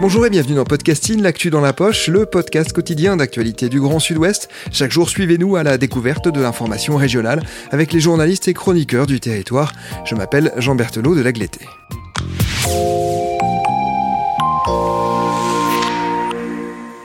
Bonjour et bienvenue dans Podcasting, l'actu dans la poche, le podcast quotidien d'actualité du Grand Sud-Ouest. Chaque jour, suivez-nous à la découverte de l'information régionale avec les journalistes et chroniqueurs du territoire. Je m'appelle Jean Berthelot de l'Agleté.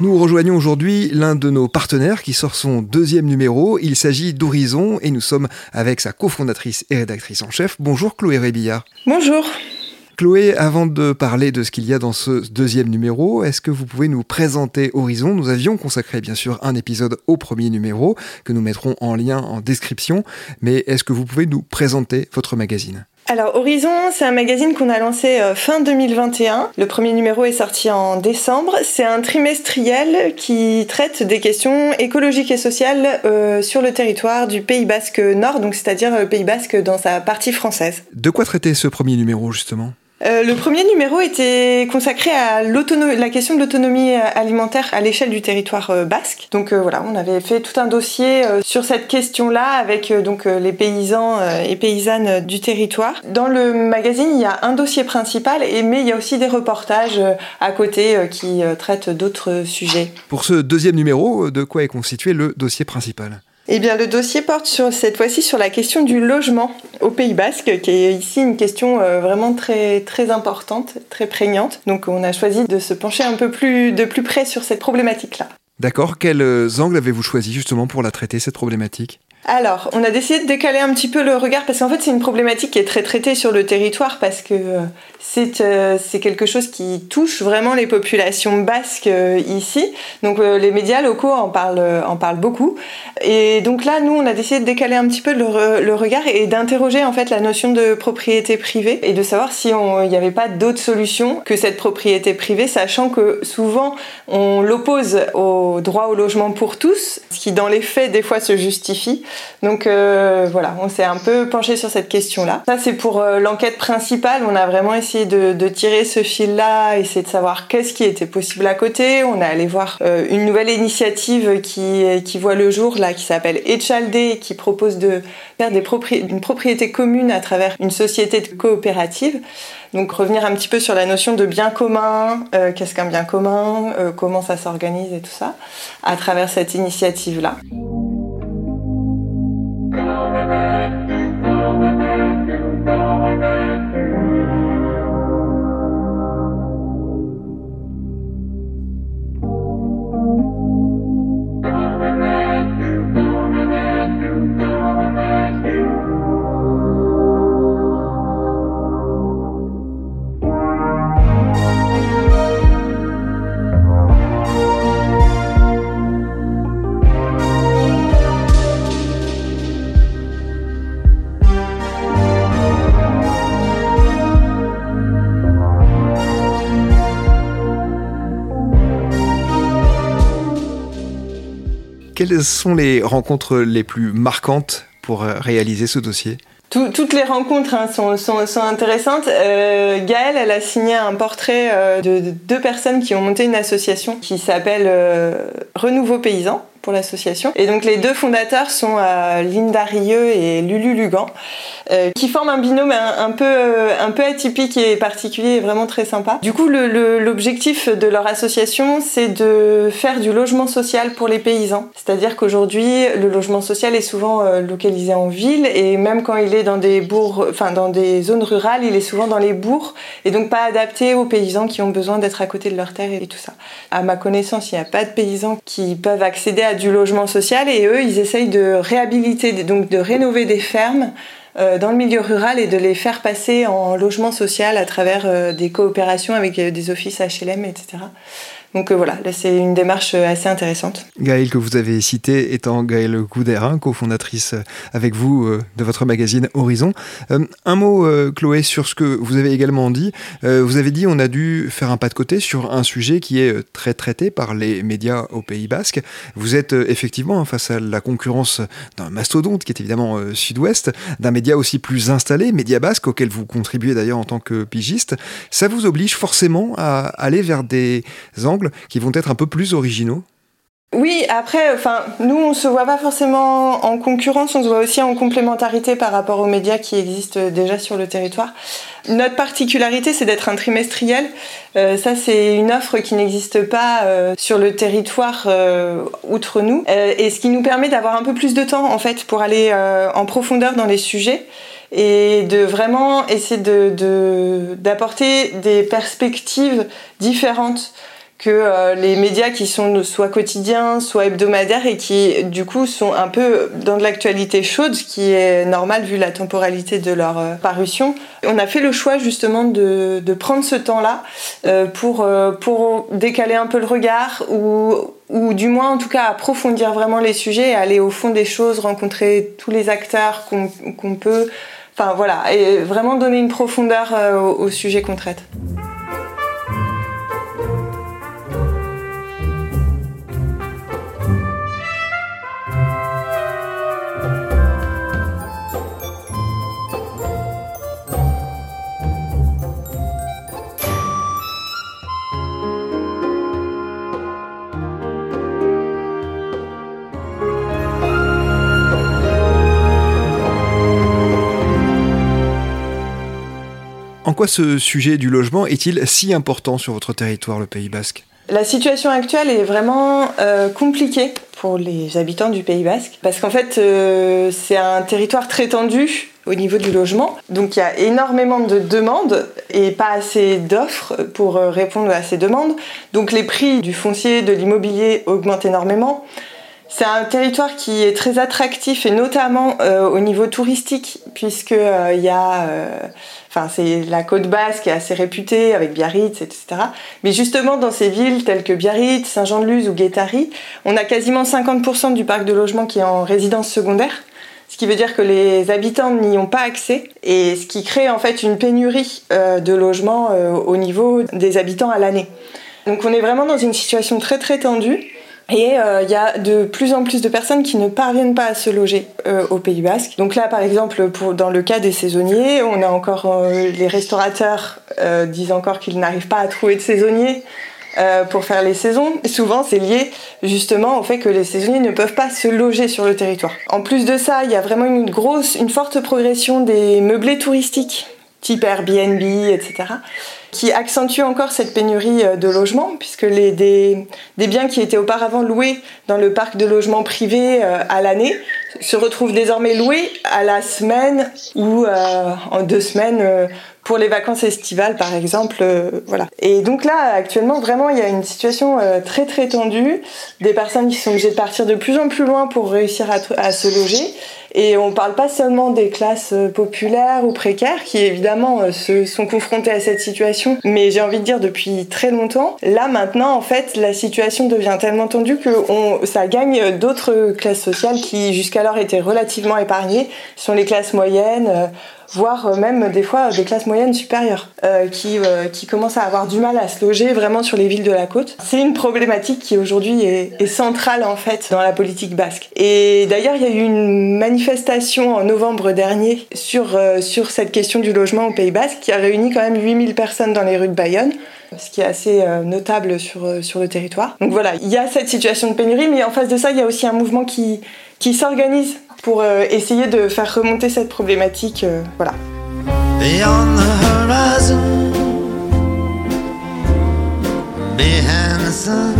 Nous rejoignons aujourd'hui l'un de nos partenaires qui sort son deuxième numéro. Il s'agit d'Horizon et nous sommes avec sa cofondatrice et rédactrice en chef. Bonjour Chloé Rébillard. Bonjour. Chloé, avant de parler de ce qu'il y a dans ce deuxième numéro, est-ce que vous pouvez nous présenter Horizon? Nous avions consacré bien sûr un épisode au premier numéro que nous mettrons en lien en description, mais est-ce que vous pouvez nous présenter votre magazine? Alors Horizon, c'est un magazine qu'on a lancé euh, fin 2021. Le premier numéro est sorti en décembre. C'est un trimestriel qui traite des questions écologiques et sociales euh, sur le territoire du Pays Basque Nord, donc c'est-à-dire le Pays Basque dans sa partie française. De quoi traitait ce premier numéro justement? Euh, le premier numéro était consacré à la question de l'autonomie euh, alimentaire à l'échelle du territoire euh, basque. Donc voilà, on avait fait tout un dossier sur cette question-là avec donc les paysans et paysannes du territoire. Dans le magazine, il y a un dossier principal, mais il y a aussi des reportages à côté qui traitent d'autres sujets. Pour ce deuxième numéro, de quoi est constitué le dossier principal? Eh bien, le dossier porte cette fois-ci sur la question du logement au Pays Basque, qui est ici une question euh, vraiment très, très importante, très prégnante. Donc, on a choisi de se pencher un peu plus de plus près sur cette problématique-là. D'accord. Quels euh, angles avez-vous choisi justement pour la traiter, cette problématique? Alors, on a décidé de décaler un petit peu le regard parce qu'en fait, c'est une problématique qui est très traitée sur le territoire parce que euh, euh, c'est quelque chose qui touche vraiment les populations basques euh, ici. Donc, les médias locaux en parlent, en parlent beaucoup. Et donc là, nous, on a décidé de décaler un petit peu le, regard et d'interroger en fait la notion de propriété privée et de savoir si n'y avait pas d'autres solutions que cette propriété privée, sachant que souvent on l'oppose au droit au logement pour tous, ce qui dans les faits des fois se justifie. Donc euh, voilà, on s'est un peu penché sur cette question-là. Ça c'est pour euh, l'enquête principale. On a vraiment essayé de, tirer ce fil-là, essayer de savoir qu'est-ce qui était possible à côté. On est allé voir euh, une nouvelle initiative qui, voit le jour là, qui s'appelle Echalde, qui propose de faire des une propriété commune à travers une société coopérative. Donc revenir un petit peu sur la notion de bien commun, qu'est-ce qu'un bien commun, comment ça s'organise et tout ça, à travers cette initiative-là. Quelles sont les rencontres les plus marquantes pour euh, réaliser ce dossier? Toutes les rencontres hein, sont, intéressantes. Euh, Gaëlle, elle a signé un portrait euh, de, deux personnes qui ont monté une association qui s'appelle Renouveau Paysan l'association. Et donc les deux fondateurs sont euh, Linda Rieu et Lulu Lugan, euh, qui forment un binôme un, peu, euh, un peu atypique et particulier et vraiment très sympa. Du coup, l'objectif de leur association, c'est de faire du logement social pour les paysans. C'est-à-dire qu'aujourd'hui, le logement social est souvent localisé en ville et même quand il est dans des bourgs, enfin dans des zones rurales, il est souvent dans les bourgs et donc pas adapté aux paysans qui ont besoin d'être à côté de leur terre et tout ça. À ma connaissance, il n'y a pas de paysans qui peuvent accéder à du logement social et eux, ils essayent de réhabiliter, donc de rénover des fermes euh, dans le milieu rural et de les faire passer en logement social à travers euh, des coopérations avec euh, des offices HLM, etc. Donc voilà, là c'est une démarche assez intéressante. Gaëlle, que vous avez cité, étant Gaëlle Goudérin, cofondatrice avec vous de votre magazine Horizon. un mot, Chloé, sur ce que vous avez également dit. vous avez dit on a dû faire un pas de côté sur un sujet qui est très traité par les médias au Pays Basque. Vous êtes effectivement face à la concurrence d'un mastodonte qui est évidemment Sud-Ouest, d'un média aussi plus installé, Média Basque, auquel vous contribuez d'ailleurs en tant que pigiste. Ça vous oblige forcément à aller vers des angles qui vont être un peu plus originaux oui, après, enfin, nous, on se voit pas forcément en concurrence, on se voit aussi en complémentarité par rapport aux médias qui existent déjà sur le territoire. Notre particularité, c'est d'être un trimestriel. Euh, ça, c'est une offre qui n'existe pas euh, sur le territoire euh, outre nous, et ce qui nous permet d'avoir un peu plus de temps, en fait, pour aller en profondeur dans les sujets et de vraiment essayer d'apporter de, des perspectives différentes que euh, les médias qui sont soit quotidiens, soit hebdomadaires et qui du coup sont un peu dans de l'actualité chaude, ce qui est normal vu la temporalité de leur euh, parution. On a fait le choix justement de, de prendre ce temps-là euh, pour, pour décaler un peu le regard ou, ou du moins en tout cas approfondir vraiment les sujets, aller au fond des choses, rencontrer tous les acteurs qu'on peut. Enfin voilà, et vraiment donner une profondeur au, au sujet qu'on traite. Quoi ce sujet du logement est-il si important sur votre territoire, le Pays Basque? La situation actuelle est vraiment euh, compliquée pour les habitants du Pays Basque parce qu'en fait euh, c'est un territoire très tendu au niveau du logement. Donc il y a énormément de demandes et pas assez d'offres pour euh, répondre à ces demandes. Donc les prix du foncier, de l'immobilier augmentent énormément. C'est un territoire qui est très attractif et notamment euh, au niveau touristique puisque euh, il y a, euh, enfin c'est la côte basque qui est assez réputée avec Biarritz, etc. Mais justement dans ces villes telles que Biarritz, Saint-Jean-de-Luz ou Guétari, on a quasiment 50% du parc de logement qui est en résidence secondaire. Ce qui veut dire que les habitants n'y ont pas accès et ce qui crée en fait une pénurie de logements au niveau des habitants à l'année. Donc on est vraiment dans une situation très très tendue. Et il euh, y a de plus en plus de personnes qui ne parviennent pas à se loger euh, au Pays Basque. Donc là, par exemple, dans le cas des saisonniers, on a encore euh, les restaurateurs disent encore qu'ils n'arrivent pas à trouver de saisonniers pour faire les saisons. souvent, c'est lié justement au fait que les saisonniers ne peuvent pas se loger sur le territoire. En plus de ça, il y a vraiment une grosse, une forte progression des meublés touristiques Airbnb, etc qui accentue encore cette pénurie euh, de logements, puisque des, des, biens qui étaient auparavant loués dans le parc de logements privés euh, à l'année se retrouvent désormais loués à la semaine ou euh, en deux semaines pour les vacances estivales par exemple voilà. Et donc là actuellement vraiment il y a une situation très très tendue. Des personnes qui sont obligées de partir de plus en plus loin pour réussir à, se loger. Et on ne parle pas seulement des classes euh, populaires ou précaires qui évidemment euh, se sont confrontées à cette situation, mais j'ai envie de dire depuis très longtemps. Là maintenant, en fait, la situation devient tellement tendue que ça gagne d'autres classes sociales qui jusqu'alors étaient relativement épargnées, ce sont les classes moyennes euh, voire euh, même des fois des classes moyennes supérieures euh, qui, euh, qui commencent à avoir du mal à se loger vraiment sur les villes de la côte. C'est une problématique qui aujourd'hui est, est, centrale en fait dans la politique basque. Et d'ailleurs il y a eu une manifestation en novembre dernier sur, sur cette question du logement au Pays Basque qui a réuni quand même 8000 personnes dans les rues de Bayonne ce qui est assez notable sur, sur le territoire. Donc voilà, il y a cette situation de pénurie, mais en face de ça, il y a aussi un mouvement qui, qui s'organise pour euh, essayer de faire remonter cette problématique. Euh, voilà. Beyond the horizon, behind the sun,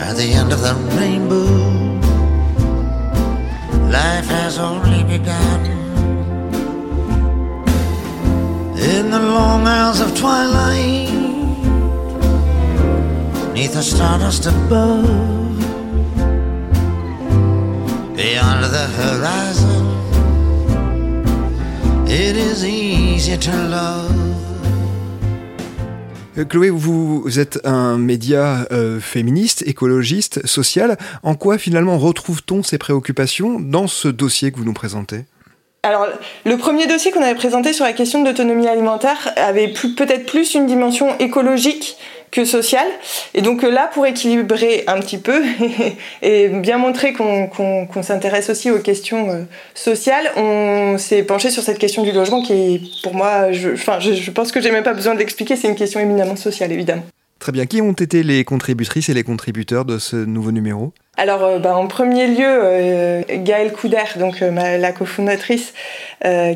at the end of the rainbow, life has only begun. In the long hours of twilight, neath the stardust above. Beyond the horizon. It is easy to love. Euh, Chloé, vous êtes un média euh, féministe, écologiste, social. En quoi finalement retrouve-t-on ces préoccupations dans ce dossier que vous nous présentez? Alors, le premier dossier qu'on avait présenté sur la question de l'autonomie alimentaire avait peut-être plus une dimension écologique que sociale. Et donc euh, là, pour équilibrer un petit peu et bien montrer qu'on s'intéresse aussi aux questions euh, sociales, on s'est penché sur cette question du logement qui pour moi, je, enfin, je, je pense que j'ai même pas besoin d'expliquer, c'est une question éminemment sociale, évidemment. Très bien. Qui ont été les contributrices et les contributeurs de ce nouveau numéro? Alors, euh, bah, en premier lieu, euh, Gaëlle Couder, donc euh, la cofondatrice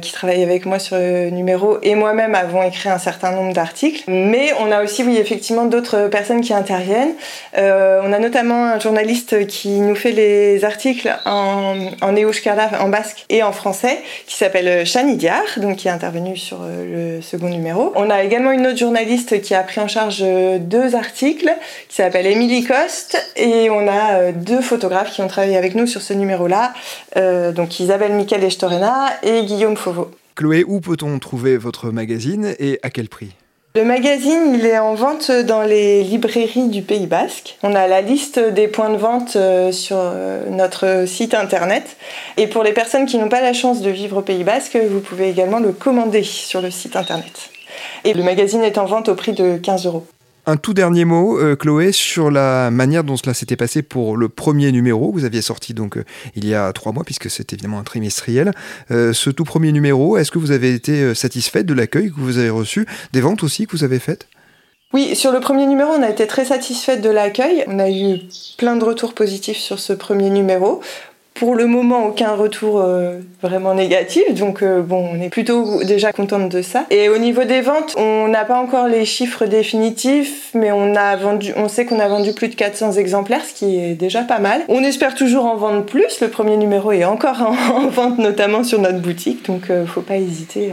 qui travaille avec moi sur le numéro, et moi-même avons écrit un certain nombre d'articles. Mais on a aussi, oui, effectivement, d'autres personnes qui interviennent. on a notamment un journaliste qui nous fait les articles en, en en basque et en français, qui s'appelle Chani Diar, donc qui est intervenu sur le second numéro. On a également une autre journaliste qui a pris en charge deux articles, qui s'appelle Émilie Coste, et on a deux photographes qui ont travaillé avec nous sur ce numéro-là, euh, donc Isabelle Michael Estorena et Guillaume Fauveau. Chloé, où peut-on trouver votre magazine et à quel prix? Le magazine, il est en vente dans les librairies du Pays Basque. On a la liste des points de vente euh, sur euh, notre site internet. Et pour les personnes qui n'ont pas la chance de vivre au Pays Basque, vous pouvez également le commander sur le site internet. Et le magazine est en vente au prix de 15 euros. Un tout dernier mot, euh, Chloé, sur la manière dont cela s'était passé pour le premier numéro. Vous aviez sorti donc euh, il y a trois mois, puisque c'est évidemment un trimestriel. Euh, ce tout premier numéro, est-ce que vous avez été satisfaite de l'accueil que vous avez reçu, des ventes aussi que vous avez faites? Oui, sur le premier numéro, on a été très satisfaite de l'accueil. On a eu plein de retours positifs sur ce premier numéro pour le moment aucun retour euh, vraiment négatif, donc euh, bon, on est plutôt déjà contente de ça. Et au niveau des ventes, on n'a pas encore les chiffres définitifs, mais on a vendu, on sait qu'on a vendu plus de 400 exemplaires, ce qui est déjà pas mal. On espère toujours en vendre plus. Le premier numéro est encore en, vente, notamment sur notre boutique, donc euh, faut pas hésiter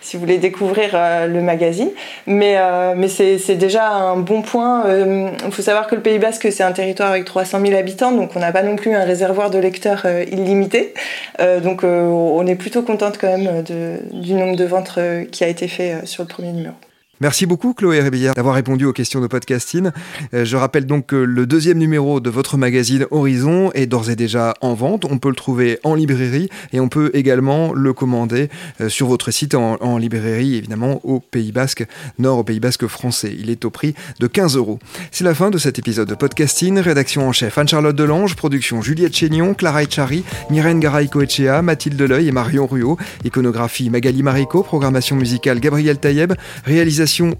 si vous voulez découvrir le magazine. Mais mais c'est déjà un bon point. Il faut savoir que le Pays Basque c'est un territoire avec 300 000 habitants, donc on n'a pas non plus un réservoir de lecteurs euh, illimité. Euh, donc euh, on est plutôt contente quand même du nombre de ventes qui a été fait sur le premier numéro. Merci beaucoup Chloé Rébillard d'avoir répondu aux questions de podcasting. Euh, je rappelle donc que le deuxième numéro de votre magazine Horizon est d'ores et déjà en vente. On peut le trouver en librairie et on peut également le commander euh, sur votre site en, librairie, évidemment au Pays Basque, nord au Pays Basque français. Il est au prix de 15 euros. C'est la fin de cet épisode de podcasting. Rédaction en chef Anne-Charlotte Delange, production Juliette Chénion, Clara Echari, Myrène Garay-Coetchea, Mathilde Deleuil et Marion Ruot, iconographie Magali Marico, programmation musicale Gabriel Taïeb,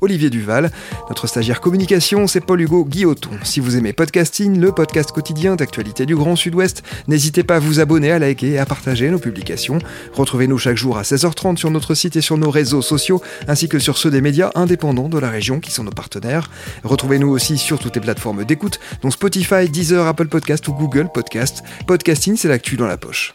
Olivier Duval. Notre stagiaire communication, c'est Paul-Hugo Guilloton. Si vous aimez podcasting, le podcast quotidien d'actualité du Grand Sud-Ouest, n'hésitez pas à vous abonner, à liker et à partager nos publications. Retrouvez-nous chaque jour à 16h30 sur notre site et sur nos réseaux sociaux, ainsi que sur ceux des médias indépendants de la région qui sont nos partenaires. Retrouvez-nous aussi sur toutes les plateformes d'écoute, dont Spotify, Deezer, Apple Podcast ou Google Podcast. Podcasting, c'est l'actu dans la poche.